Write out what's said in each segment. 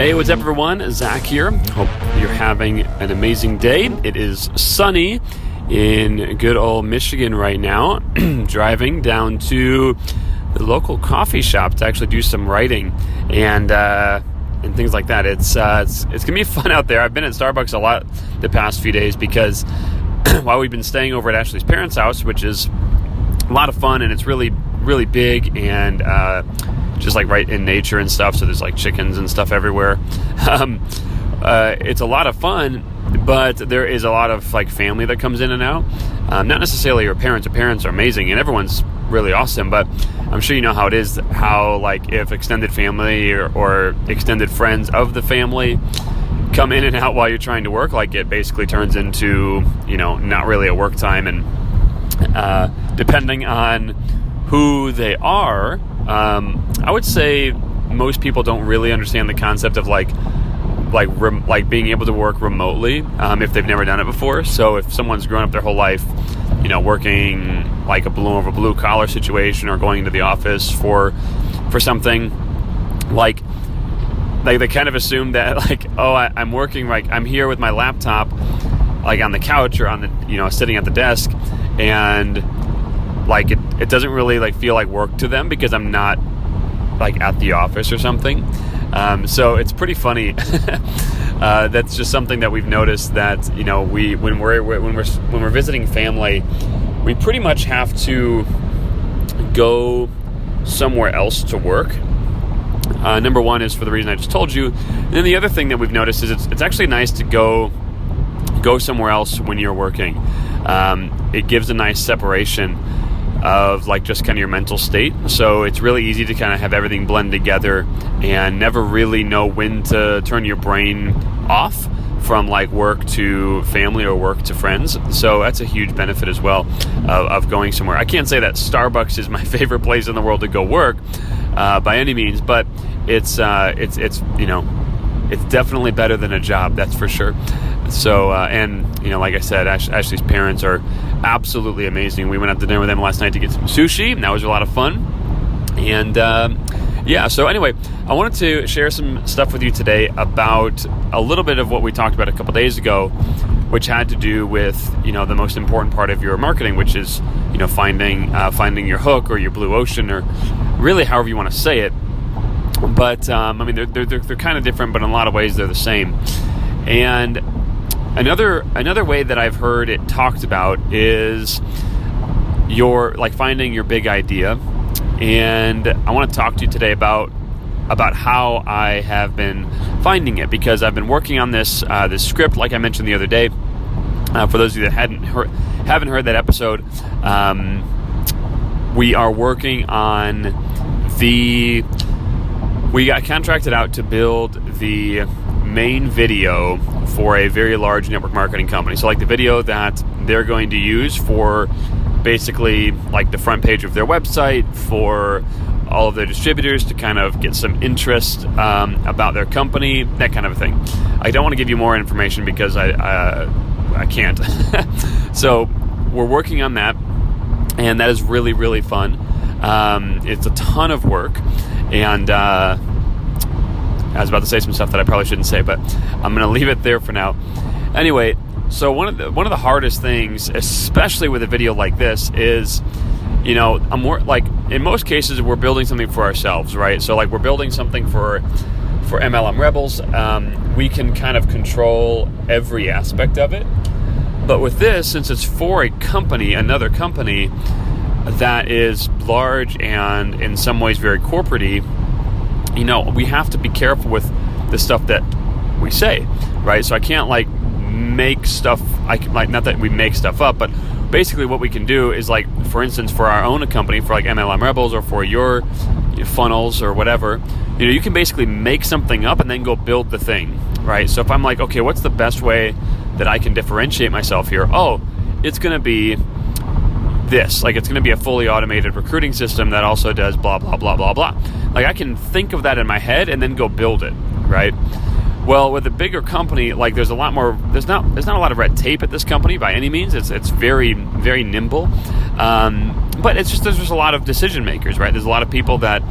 Hey, what's up, everyone? Zach here. Hope you're having an amazing day. It is sunny in good old Michigan right now. Driving down to the local coffee shop to actually do some writing and uh, and things like that. It's uh, it's it's gonna be fun out there. I've been at Starbucks a lot the past few days because while we've been staying over at Ashley's parents' house, which is a lot of fun and it's really really big and uh, just like right in nature and stuff. So there's like chickens and stuff everywhere. Um, uh, it's a lot of fun, but there is a lot of like family that comes in and out. Um, not necessarily your parents. Your parents are amazing and everyone's really awesome, but I'm sure you know how it is. How like if extended family or, or extended friends of the family come in and out while you're trying to work, like it basically turns into you know not really a work time and uh, depending on who they are, um, I would say most people don't really understand the concept of like like rem- like being able to work remotely um, if they've never done it before. So if someone's grown up their whole life, you know, working like a blue over blue collar situation or going into the office for for something like like they kind of assume that like oh I, I'm working like I'm here with my laptop like on the couch or on the you know sitting at the desk and like it, it doesn't really like feel like work to them because I'm not like at the office or something. Um, so it's pretty funny. uh, that's just something that we've noticed that you know we when we're when we're when we're visiting family, we pretty much have to go somewhere else to work. Uh, number one is for the reason I just told you. And then the other thing that we've noticed is it's, it's actually nice to go go somewhere else when you're working. Um, it gives a nice separation of like just kind of your mental state. So it's really easy to kind of have everything blend together and never really know when to turn your brain off from like work to family or work to friends. So that's a huge benefit as well of, of going somewhere. I can't say that Starbucks is my favorite place in the world to go work uh, by any means, but it's uh, it's it's you know it's definitely better than a job. That's for sure. So, uh, and you know, like I said, Ash- Ashley's parents are absolutely amazing. We went out to dinner with them last night to get some sushi, and that was a lot of fun. And um, yeah, so anyway, I wanted to share some stuff with you today about a little bit of what we talked about a couple days ago, which had to do with you know the most important part of your marketing, which is you know finding uh, finding your hook or your blue ocean or really however you want to say it. But um, I mean, they're, they're, they're, they're kind of different, but in a lot of ways they're the same. And Another another way that I've heard it talked about is your like finding your big idea, and I want to talk to you today about about how I have been finding it because I've been working on this uh, this script, like I mentioned the other day. Uh, for those of you that hadn't heard, haven't heard that episode, um, we are working on the. We got contracted out to build the main video for a very large network marketing company. So, like the video that they're going to use for basically like the front page of their website for all of their distributors to kind of get some interest um, about their company, that kind of a thing. I don't want to give you more information because I uh, I can't. so we're working on that, and that is really really fun. Um, it's a ton of work, and uh, I was about to say some stuff that I probably shouldn't say, but I'm going to leave it there for now. Anyway, so one of the one of the hardest things, especially with a video like this, is you know I'm more like in most cases we're building something for ourselves, right? So like we're building something for for MLM Rebels. Um, we can kind of control every aspect of it. But with this, since it's for a company, another company that is large and in some ways very corporatey, you know, we have to be careful with the stuff that we say, right? So I can't like make stuff. I can, like not that we make stuff up, but basically what we can do is like, for instance, for our own company, for like MLM Rebels or for your funnels or whatever, you know, you can basically make something up and then go build the thing, right? So if I'm like, okay, what's the best way that I can differentiate myself here? Oh, it's going to be this. Like, it's going to be a fully automated recruiting system that also does blah, blah, blah, blah, blah. Like, I can think of that in my head and then go build it, right? Well, with a bigger company, like there's a lot more. There's not there's not a lot of red tape at this company by any means. It's it's very very nimble, um, but it's just there's just a lot of decision makers, right? There's a lot of people that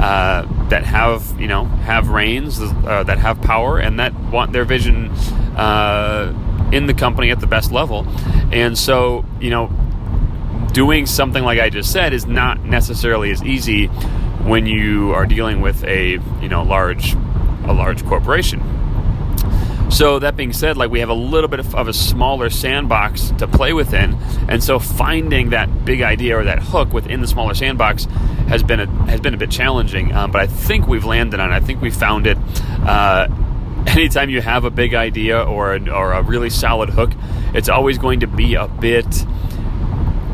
uh, that have you know have reins, uh, that have power, and that want their vision uh, in the company at the best level. And so you know, doing something like I just said is not necessarily as easy when you are dealing with a you know large a large corporation. So that being said, like we have a little bit of, a smaller sandbox to play within, and so finding that big idea or that hook within the smaller sandbox has been a has been a bit challenging. Um, but I think we've landed on it. I think we found it. Uh, anytime you have a big idea or a, or a really solid hook, it's always going to be a bit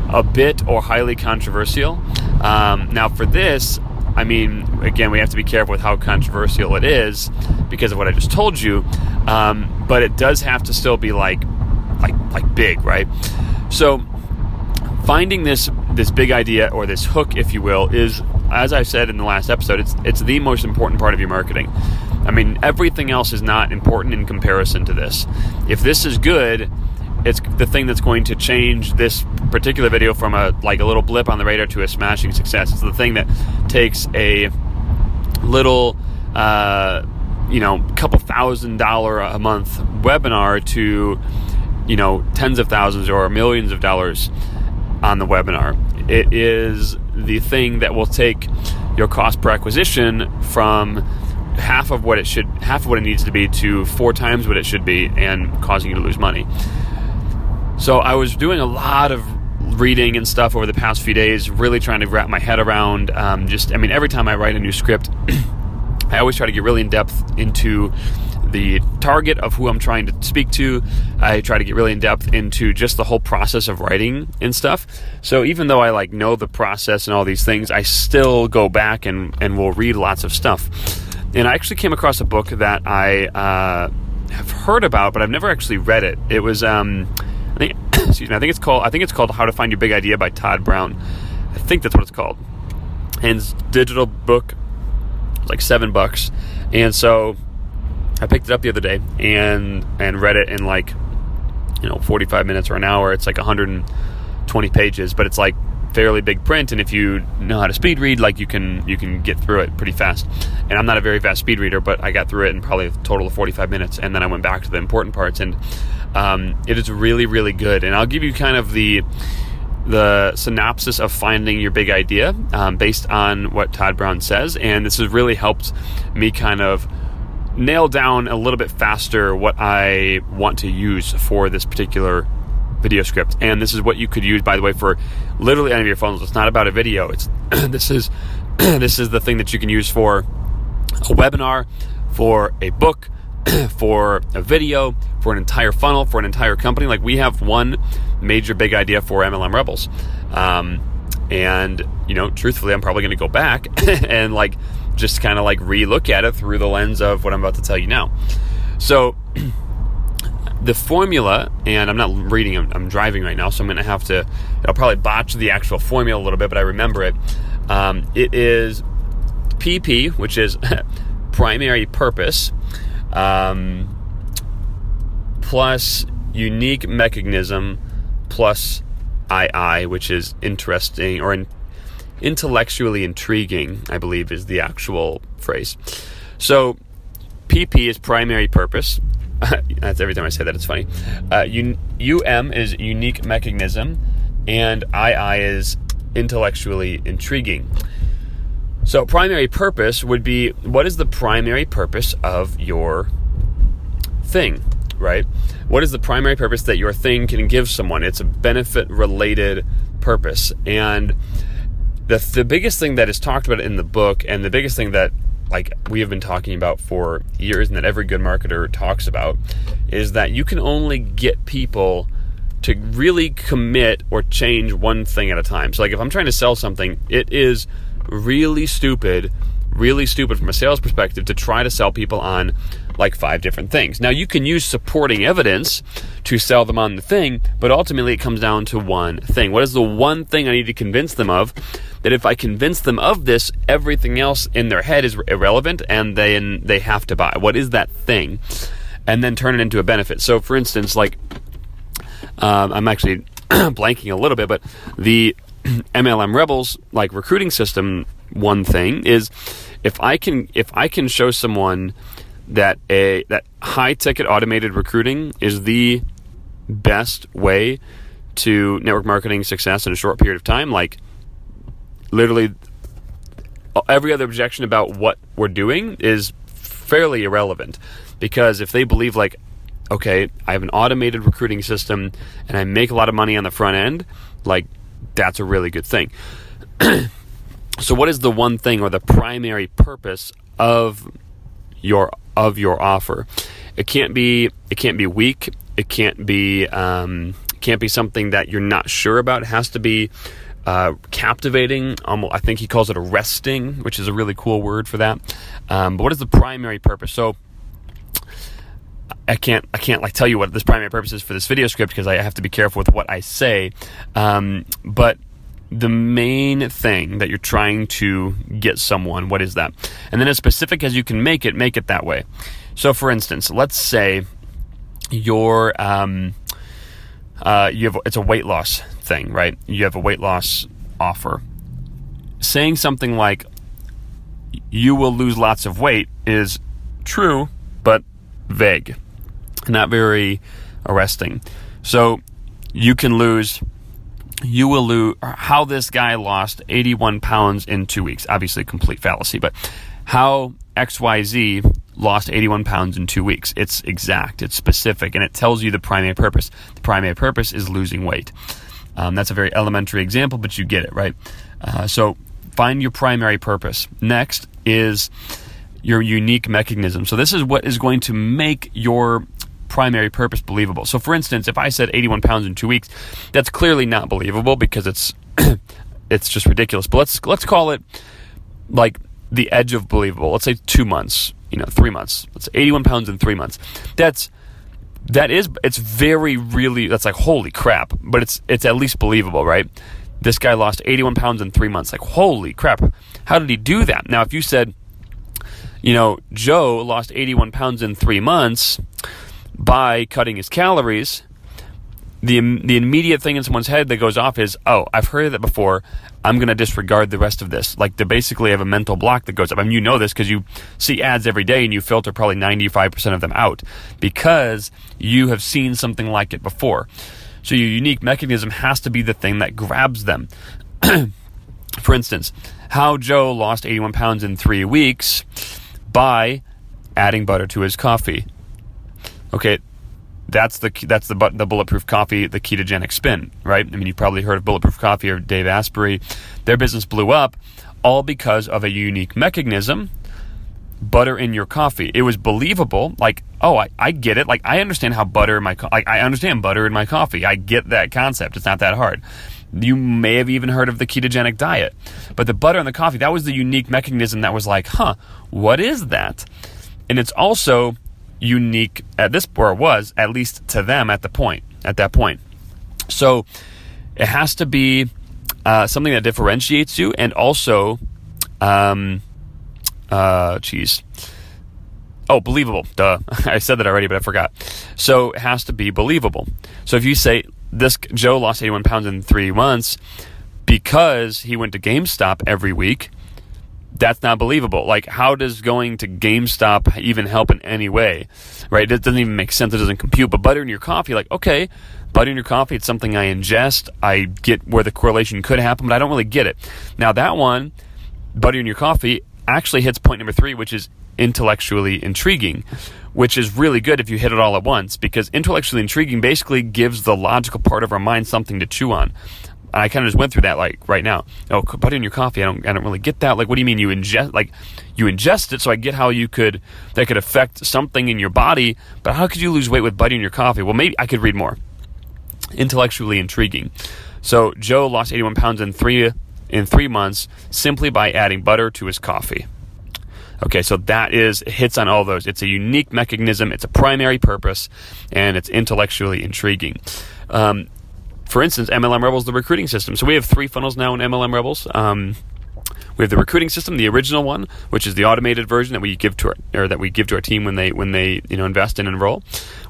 a bit or highly controversial. Um, now for this, I mean, again, we have to be careful with how controversial it is because of what I just told you. Um, but it does have to still be like, like, like big, right? So, finding this this big idea or this hook, if you will, is, as I said in the last episode, it's it's the most important part of your marketing. I mean, everything else is not important in comparison to this. If this is good, it's the thing that's going to change this particular video from a like a little blip on the radar to a smashing success. It's the thing that takes a little uh, you know couple thousand dollar a month webinar to you know tens of thousands or millions of dollars on the webinar. It is the thing that will take your cost per acquisition from half of what it should half of what it needs to be to four times what it should be and causing you to lose money. So I was doing a lot of reading and stuff over the past few days, really trying to wrap my head around. Um, just, I mean, every time I write a new script, I always try to get really in depth into the target of who I'm trying to speak to. I try to get really in depth into just the whole process of writing and stuff. So even though I like know the process and all these things, I still go back and and will read lots of stuff. And I actually came across a book that I uh, have heard about, but I've never actually read it. It was um, I think excuse me. I think it's called I think it's called How to Find Your Big Idea by Todd Brown. I think that's what it's called. And it's digital book, like seven bucks. And so I picked it up the other day and and read it in like you know 45 minutes or an hour. It's like 120 pages, but it's like fairly big print and if you know how to speed read like you can you can get through it pretty fast. And i'm not a very fast speed reader but i got through it in probably a total of 45 minutes and then i went back to the important parts and um, it is really, really good, and I'll give you kind of the the synopsis of finding your big idea um, based on what Todd Brown says, and this has really helped me kind of nail down a little bit faster what I want to use for this particular video script. And this is what you could use, by the way, for literally any of your funnels. It's not about a video. It's this is this is the thing that you can use for a webinar, for a book, for a video, for an entire funnel, for an entire company. Like we have one major big idea for MLM Rebels. Um, and, you know, truthfully, I'm probably going to go back and like just kind of like relook at it through the lens of what I'm about to tell you now. So, the formula, and I'm not reading, I'm, I'm driving right now, so I'm going to have to, I'll probably botch the actual formula a little bit, but I remember it. Um, it is PP, which is primary purpose, um, plus unique mechanism plus II, which is interesting or in, intellectually intriguing, I believe is the actual phrase. So, PP is primary purpose. That's every time I say that, it's funny. Uh, UM is unique mechanism, and II is intellectually intriguing. So, primary purpose would be what is the primary purpose of your thing, right? What is the primary purpose that your thing can give someone? It's a benefit related purpose. And the, the biggest thing that is talked about in the book, and the biggest thing that like we have been talking about for years and that every good marketer talks about, is that you can only get people to really commit or change one thing at a time. So, like, if I'm trying to sell something, it is really stupid, really stupid from a sales perspective to try to sell people on like five different things. Now, you can use supporting evidence to sell them on the thing, but ultimately it comes down to one thing. What is the one thing I need to convince them of? That if I convince them of this, everything else in their head is irrelevant and then they have to buy. What is that thing? And then turn it into a benefit. So, for instance, like, um, I'm actually blanking a little bit, but the MLM Rebels like recruiting system one thing is if I can if I can show someone that a that high ticket automated recruiting is the best way to network marketing success in a short period of time like literally every other objection about what we're doing is fairly irrelevant because if they believe like okay i have an automated recruiting system and i make a lot of money on the front end like that's a really good thing. so what is the one thing or the primary purpose of your of your offer? It can't be it can't be weak. It can't be um, can't be something that you're not sure about. It has to be uh, captivating. Um, I think he calls it arresting, which is a really cool word for that. Um, but what is the primary purpose? So I can't I can't like tell you what this primary purpose is for this video script because I have to be careful with what I say. Um, but the main thing that you're trying to get someone, what is that? And then as specific as you can make it, make it that way. So, for instance, let's say you're um, uh, you have it's a weight loss thing, right? You have a weight loss offer. Saying something like "you will lose lots of weight" is true, but vague not very arresting. So you can lose. You will lose. How this guy lost 81 pounds in two weeks. Obviously, complete fallacy, but how XYZ lost 81 pounds in two weeks. It's exact, it's specific, and it tells you the primary purpose. The primary purpose is losing weight. Um, that's a very elementary example, but you get it, right? Uh, so find your primary purpose. Next is your unique mechanism. So this is what is going to make your primary purpose believable. So, for instance, if I said 81 pounds in two weeks, that's clearly not believable because it's it's just ridiculous. But let's let's call it like the edge of believable. Let's say two months, you know, three months. Let's say 81 pounds in three months. That's that is it's very really that's like holy crap, but it's it's at least believable, right? This guy lost 81 pounds in three months. Like holy crap, how did he do that? Now, if you said, you know, Joe lost 81 pounds in three months by cutting his calories, the the immediate thing in someone's head that goes off is, "Oh, I've heard that before. I'm going to disregard the rest of this." Like they basically have a mental block that goes up. I mean, you know this because you see ads every day and you filter probably 95% of them out because you have seen something like it before. So your unique mechanism has to be the thing that grabs them. For instance, how Joe lost 81 pounds in 3 weeks by adding butter to his coffee okay, that's the that's the the bulletproof coffee, the ketogenic spin, right? I mean, you've probably heard of bulletproof coffee or Dave Asprey. Their business blew up all because of a unique mechanism. Butter in your coffee. It was believable. Like, oh, I, I get it. Like, I understand how butter in my like I understand butter in my coffee. I get that concept. It's not that hard. You may have even heard of the ketogenic diet, but the butter in the coffee that was the unique mechanism that was like, huh, what is that? And it's also unique at this or was at least to them at the point at that point. So it has to be uh, something that differentiates you and also, um, uh, geez. Oh, believable. Duh. I said that already, but I forgot. So it has to be believable. So if you say, this Joe lost 81 pounds in three months because he went to GameStop every week. That's not believable. Like, how does going to GameStop even help in any way? Right? It doesn't even make sense. It doesn't compute. But butter in your coffee, like, okay, butter in your coffee, it's something I ingest. I get where the correlation could happen, but I don't really get it. Now, that one, butter in your coffee, actually hits point number three, which is intellectually intriguing, which is really good if you hit it all at once because intellectually intriguing basically gives the logical part of our mind something to chew on. I kind of just went through that like right now. Oh, butter in your coffee. I don't. I don't really get that. Like, what do you mean you ingest? Like, you ingest it, so I get how you could that could affect something in your body. But how could you lose weight with butter in your coffee? Well, maybe I could read more. Intellectually intriguing. So Joe lost 81 pounds in three in three months simply by adding butter to his coffee. Okay, so that is hits on all those. It's a unique mechanism, it's a primary purpose, and it's intellectually intriguing. Um, for instance, MLM Rebels, the recruiting system. So we have three funnels now in MLM Rebels. Um, we have the recruiting system, the original one, which is the automated version that we give to our or that we give to our team when they when they you know invest and enroll.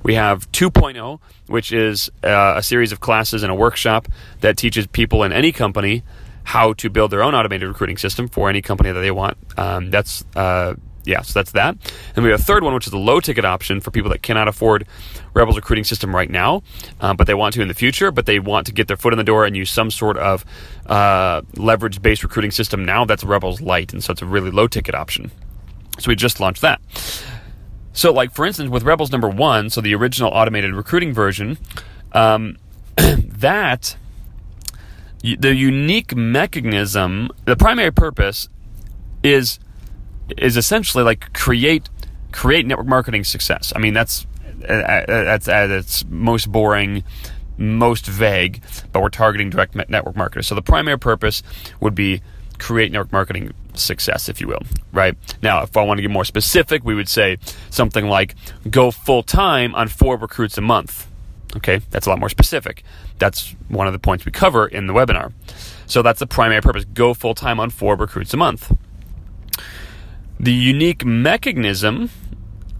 We have 2.0, which is uh, a series of classes and a workshop that teaches people in any company how to build their own automated recruiting system for any company that they want. Um, that's uh, yeah, so that's that. And we have a third one, which is the low ticket option for people that cannot afford Rebels recruiting system right now, um, but they want to in the future, but they want to get their foot in the door and use some sort of uh, leverage based recruiting system now. That's Rebels Lite, and so it's a really low ticket option. So we just launched that. So, like for instance, with Rebels number one, so the original automated recruiting version, um, that the unique mechanism, the primary purpose is is essentially like create create network marketing success. I mean that's uh, uh, uh, that's at its most boring, most vague, but we're targeting direct network marketers. So the primary purpose would be create network marketing success, if you will, right? Now, if I want to get more specific, we would say something like go full time on four recruits a month. Okay, that's a lot more specific. That's one of the points we cover in the webinar. So that's the primary purpose go full time on four recruits a month. The unique mechanism,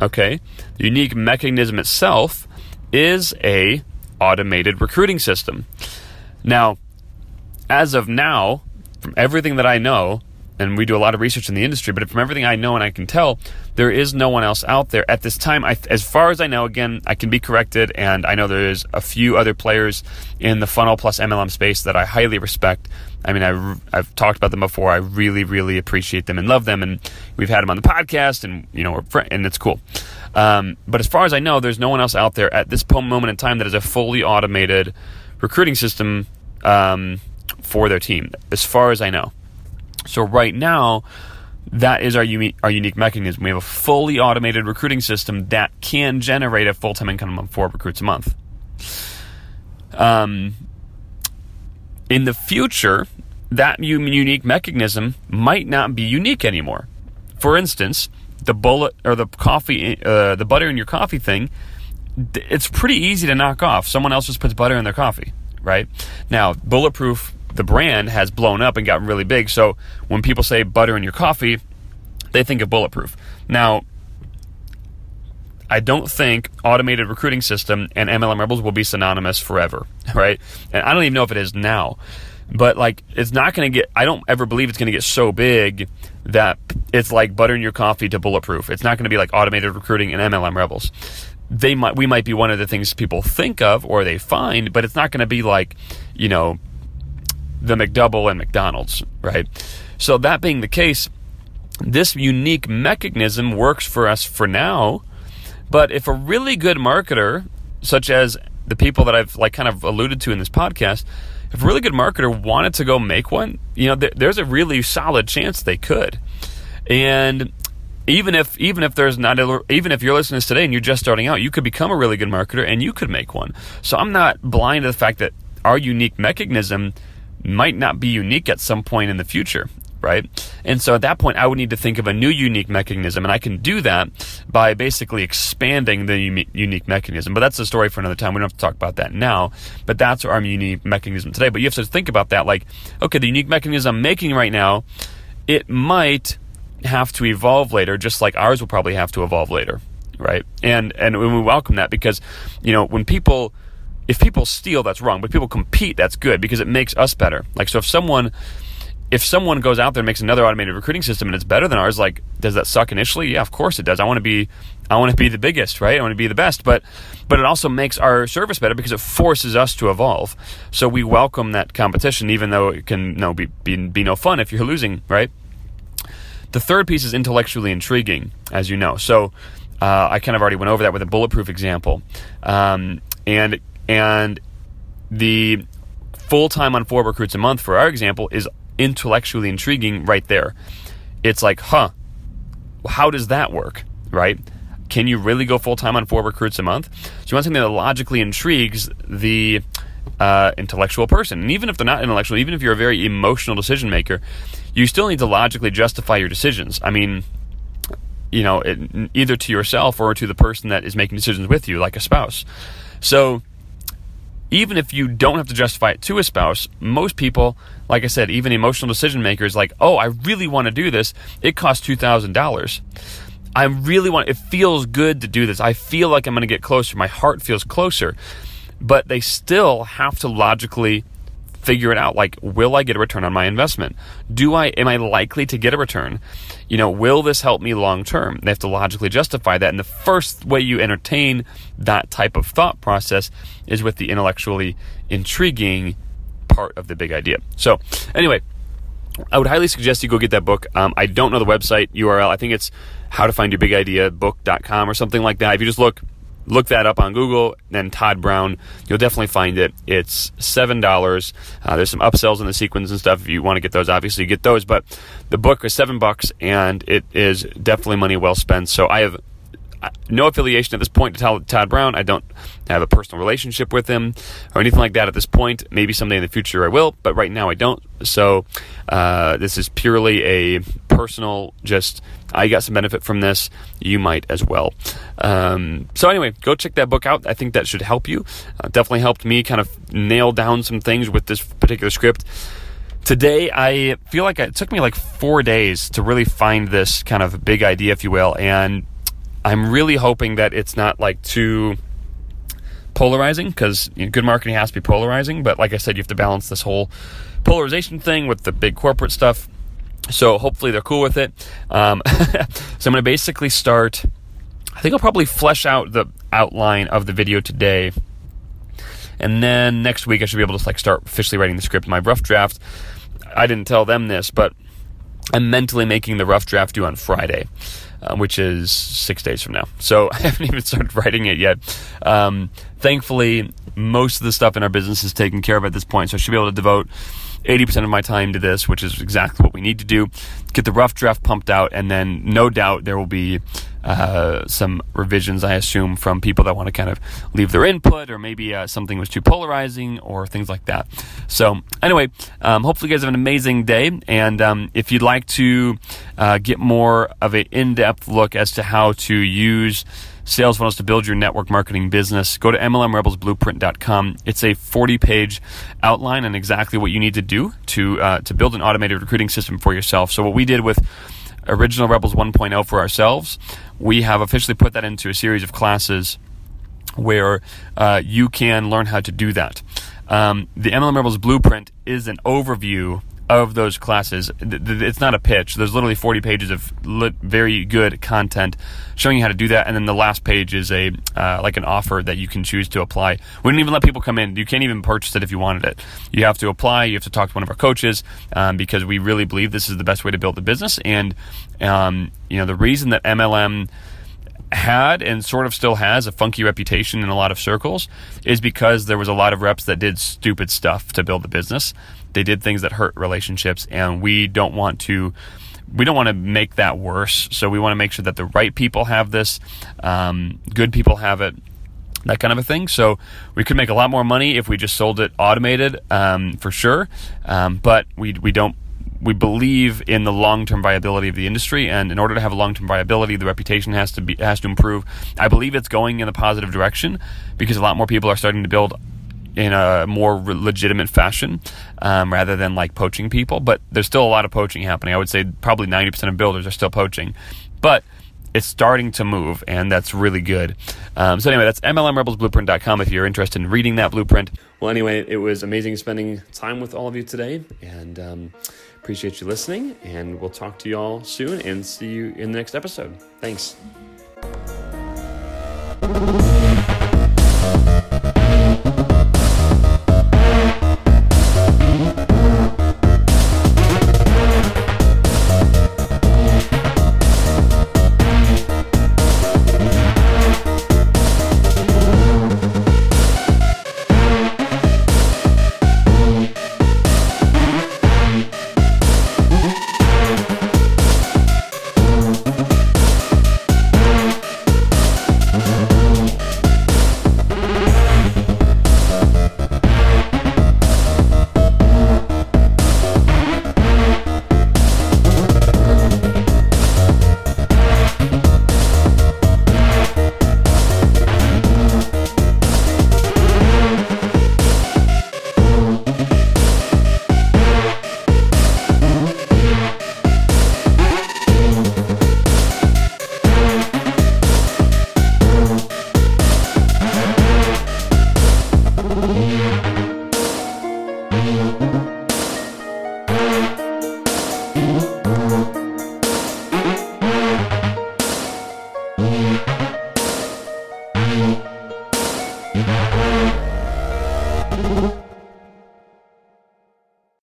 okay, the unique mechanism itself is a automated recruiting system. Now, as of now, from everything that I know, and we do a lot of research in the industry, but from everything I know and I can tell, there is no one else out there at this time. I, as far as I know, again, I can be corrected, and I know there is a few other players in the funnel plus MLM space that I highly respect. I mean, I, I've talked about them before. I really, really appreciate them and love them, and we've had them on the podcast, and you know, and it's cool. Um, but as far as I know, there's no one else out there at this moment in time that is a fully automated recruiting system um, for their team, as far as I know. So right now, that is our unique, our unique mechanism. We have a fully automated recruiting system that can generate a full time income of four recruits a month. Um, in the future, that unique mechanism might not be unique anymore. For instance, the bullet or the coffee, uh, the butter in your coffee thing, it's pretty easy to knock off. Someone else just puts butter in their coffee, right? Now, bulletproof the brand has blown up and gotten really big. So when people say butter in your coffee, they think of bulletproof. Now, I don't think automated recruiting system and MLM Rebels will be synonymous forever, right? And I don't even know if it is now. But like it's not going to get I don't ever believe it's going to get so big that it's like butter in your coffee to bulletproof. It's not going to be like automated recruiting and MLM Rebels. They might we might be one of the things people think of or they find, but it's not going to be like, you know, the McDouble and McDonald's, right? So, that being the case, this unique mechanism works for us for now. But if a really good marketer, such as the people that I've like kind of alluded to in this podcast, if a really good marketer wanted to go make one, you know, th- there's a really solid chance they could. And even if even if there's not a, even if you're listening to this today and you're just starting out, you could become a really good marketer and you could make one. So I'm not blind to the fact that our unique mechanism might not be unique at some point in the future right? And so at that point, I would need to think of a new unique mechanism, and I can do that by basically expanding the unique mechanism. But that's a story for another time. We don't have to talk about that now. But that's our unique mechanism today. But you have to think about that, like, okay, the unique mechanism I'm making right now, it might have to evolve later, just like ours will probably have to evolve later, right? And and we welcome that because, you know, when people if people steal, that's wrong. But people compete, that's good because it makes us better. Like so, if someone if someone goes out there and makes another automated recruiting system and it's better than ours, like does that suck initially? Yeah, of course it does. I want to be I want to be the biggest, right? I want to be the best, but but it also makes our service better because it forces us to evolve. So we welcome that competition, even though it can know, be, be be no fun if you're losing, right? The third piece is intellectually intriguing, as you know. So uh, I kind of already went over that with a bulletproof example, um, and and the full time on four recruits a month for our example is intellectually intriguing right there. It's like, huh, how does that work, right? Can you really go full time on four recruits a month? So you want something that logically intrigues the uh, intellectual person. And even if they're not intellectual, even if you're a very emotional decision maker, you still need to logically justify your decisions. I mean, you know, it, either to yourself or to the person that is making decisions with you, like a spouse. So even if you don't have to justify it to a spouse, most people, like I said, even emotional decision makers, like, oh, I really want to do this. It costs two thousand dollars. I really want. It feels good to do this. I feel like I'm going to get closer. My heart feels closer, but they still have to logically figure it out. Like, will I get a return on my investment? Do I? Am I likely to get a return? You know, will this help me long term? They have to logically justify that. And the first way you entertain that type of thought process is with the intellectually intriguing part of the big idea. So, anyway, I would highly suggest you go get that book. Um, I don't know the website URL. I think it's how to find your big idea book.com or something like that. If you just look look that up on Google, then Todd Brown, you'll definitely find it. It's seven dollars. Uh, there's some upsells in the sequence and stuff. If you want to get those, obviously you get those. But the book is seven bucks, and it is definitely money well spent. So I have no affiliation at this point to Todd Brown. I don't have a personal relationship with him or anything like that at this point. Maybe someday in the future I will, but right now I don't. So uh, this is purely a personal, just I got some benefit from this. You might as well. Um, so anyway, go check that book out. I think that should help you. Uh, definitely helped me kind of nail down some things with this particular script. Today, I feel like it took me like four days to really find this kind of big idea, if you will, and I'm really hoping that it's not like too polarizing because you know, good marketing has to be polarizing. But like I said, you have to balance this whole polarization thing with the big corporate stuff. So hopefully they're cool with it. Um, so I'm going to basically start. I think I'll probably flesh out the outline of the video today, and then next week I should be able to like start officially writing the script. My rough draft. I didn't tell them this, but I'm mentally making the rough draft due on Friday um, which is six days from now. So I haven't even started writing it yet. Um, thankfully, most of the stuff in our business is taken care of at this point, so I should be able to devote 80% of my time to this, which is exactly what we need to do. Get the rough draft pumped out, and then no doubt there will be uh, some revisions, I assume, from people that want to kind of leave their input, or maybe uh, something was too polarizing, or things like that. So, anyway, um, hopefully, you guys have an amazing day. And um, if you'd like to uh, get more of an in depth look as to how to use sales funnels to build your network marketing business, go to MLMRebelsBlueprint.com. It's a 40 page outline on exactly what you need to do to, uh, to build an automated recruiting system for yourself. So, what we did with Original Rebels 1.0 for ourselves, we have officially put that into a series of classes where uh, you can learn how to do that. Um, the MLM Rebels Blueprint is an overview of those classes. It's not a pitch. There's literally 40 pages of very good content showing you how to do that, and then the last page is a uh, like an offer that you can choose to apply. We didn't even let people come in. You can't even purchase it if you wanted it. You have to apply. You have to talk to one of our coaches um, because we really believe this is the best way to build the business. And um, you know the reason that MLM had and sort of still has a funky reputation in a lot of circles is because there was a lot of reps that did stupid stuff to build the business they did things that hurt relationships, and we don't want to we don't want to make that worse. So we want to make sure that the right people have this, um, good people have it, that kind of a thing. So we could make a lot more money if we just sold it automated, um, for sure. Um, but we we don't. We believe in the long-term viability of the industry, and in order to have a long-term viability, the reputation has to be has to improve. I believe it's going in the positive direction because a lot more people are starting to build in a more legitimate fashion um, rather than like poaching people. But there's still a lot of poaching happening. I would say probably 90% of builders are still poaching. But it's starting to move, and that's really good. Um, so, anyway, that's MLMRebelsBlueprint.com if you're interested in reading that blueprint. Well, anyway, it was amazing spending time with all of you today, and um, Appreciate you listening, and we'll talk to you all soon and see you in the next episode. Thanks.